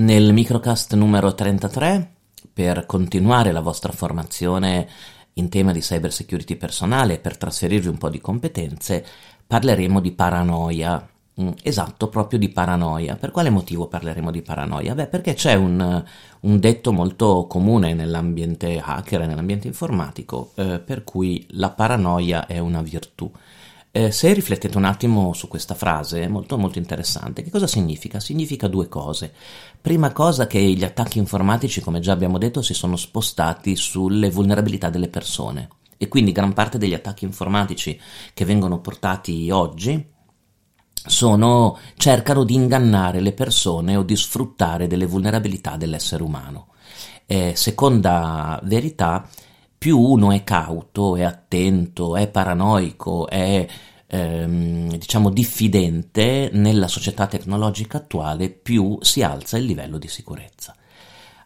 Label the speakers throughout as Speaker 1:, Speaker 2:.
Speaker 1: Nel microcast numero 33, per continuare la vostra formazione in tema di cyber security personale e per trasferirvi un po' di competenze, parleremo di paranoia. Mm, esatto, proprio di paranoia. Per quale motivo parleremo di paranoia? Beh, perché c'è un, un detto molto comune nell'ambiente hacker e nell'ambiente informatico, eh, per cui la paranoia è una virtù. Eh, se riflettete un attimo su questa frase, molto molto interessante. Che cosa significa? Significa due cose. Prima cosa che gli attacchi informatici, come già abbiamo detto, si sono spostati sulle vulnerabilità delle persone e quindi gran parte degli attacchi informatici che vengono portati oggi sono, cercano di ingannare le persone o di sfruttare delle vulnerabilità dell'essere umano. Eh, seconda verità, più uno è cauto, è attento, è paranoico, è ehm, diciamo diffidente nella società tecnologica attuale, più si alza il livello di sicurezza.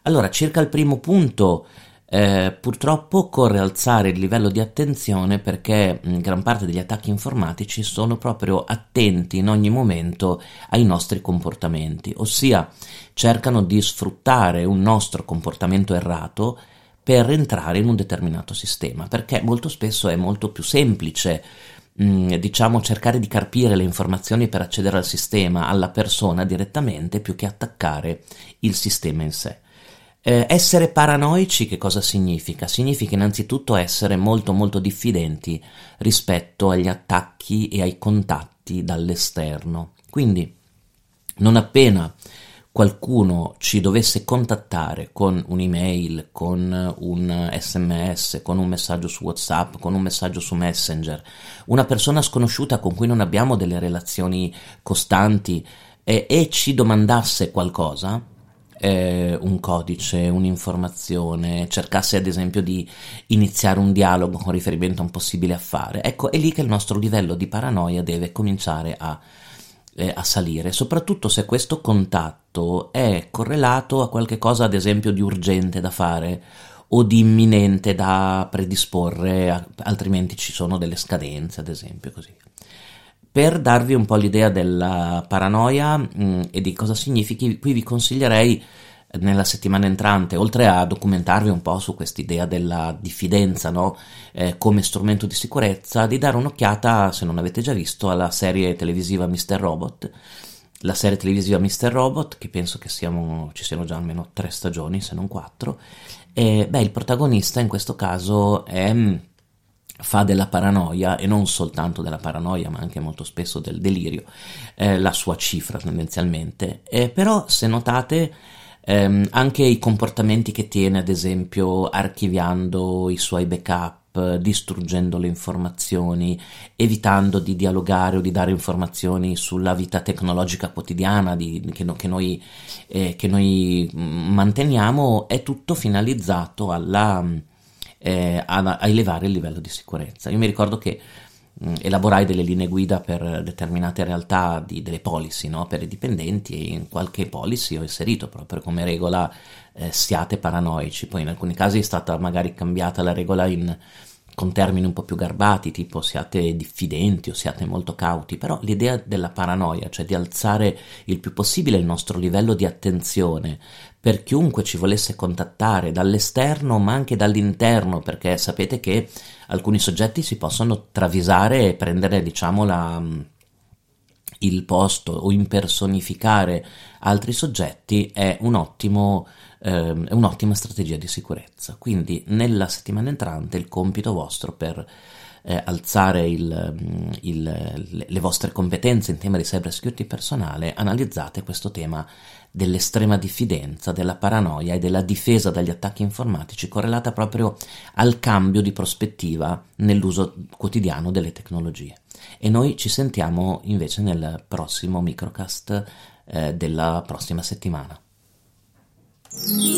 Speaker 1: Allora, circa il primo punto, eh, purtroppo occorre alzare il livello di attenzione perché mh, gran parte degli attacchi informatici sono proprio attenti in ogni momento ai nostri comportamenti, ossia cercano di sfruttare un nostro comportamento errato per entrare in un determinato sistema, perché molto spesso è molto più semplice mm, diciamo cercare di carpire le informazioni per accedere al sistema, alla persona direttamente, più che attaccare il sistema in sé. Eh, essere paranoici che cosa significa? Significa innanzitutto essere molto molto diffidenti rispetto agli attacchi e ai contatti dall'esterno. Quindi non appena qualcuno ci dovesse contattare con un'email, con un sms, con un messaggio su WhatsApp, con un messaggio su Messenger, una persona sconosciuta con cui non abbiamo delle relazioni costanti eh, e ci domandasse qualcosa, eh, un codice, un'informazione, cercasse ad esempio di iniziare un dialogo con riferimento a un possibile affare, ecco è lì che il nostro livello di paranoia deve cominciare a eh, a salire, soprattutto se questo contatto è correlato a qualche cosa, ad esempio, di urgente da fare o di imminente da predisporre, altrimenti ci sono delle scadenze, ad esempio, così. Per darvi un po' l'idea della paranoia mh, mm, e di cosa significhi, qui vi consiglierei nella settimana entrante, oltre a documentarvi un po' su quest'idea della diffidenza no? eh, come strumento di sicurezza, di dare un'occhiata, se non avete già visto, alla serie televisiva Mr. Robot. La serie televisiva Mr. Robot, che penso che siamo, ci siano già almeno tre stagioni, se non quattro. E, beh, il protagonista in questo caso è, mm, fa della paranoia, e non soltanto della paranoia, ma anche molto spesso del delirio, eh, la sua cifra tendenzialmente. Eh, però, se notate, ehm, anche i comportamenti che tiene, ad esempio, archiviando i suoi backup, distruggendo le informazioni, evitando di dialogare o di dare informazioni sulla vita tecnologica quotidiana di, che, no, che, noi, eh, che, noi, manteniamo, è tutto finalizzato alla, eh, a, a elevare il livello di sicurezza. Io mi ricordo che Mm, elaborai delle linee guida per determinate realtà di, delle policy no? per i dipendenti e in qualche policy ho inserito proprio come regola eh, siate paranoici poi in alcuni casi è stata magari cambiata la regola in, con termini un po' più garbati tipo siate diffidenti o siate molto cauti però l'idea della paranoia cioè di alzare il più possibile il nostro livello di attenzione per chiunque ci volesse contattare dall'esterno ma anche dall'interno perché sapete che alcuni soggetti si possono travisare e prendere diciamo la, il posto o impersonificare altri soggetti è, un ottimo, eh, è un'ottima strategia di sicurezza quindi nella settimana entrante il compito vostro per eh, alzare il, il, le vostre competenze in tema di cyber security personale analizzate questo tema dell'estrema diffidenza, della paranoia e della difesa dagli attacchi informatici correlata proprio al cambio di prospettiva nell'uso quotidiano delle tecnologie. E noi ci sentiamo invece nel prossimo microcast eh, della prossima settimana. 嗯。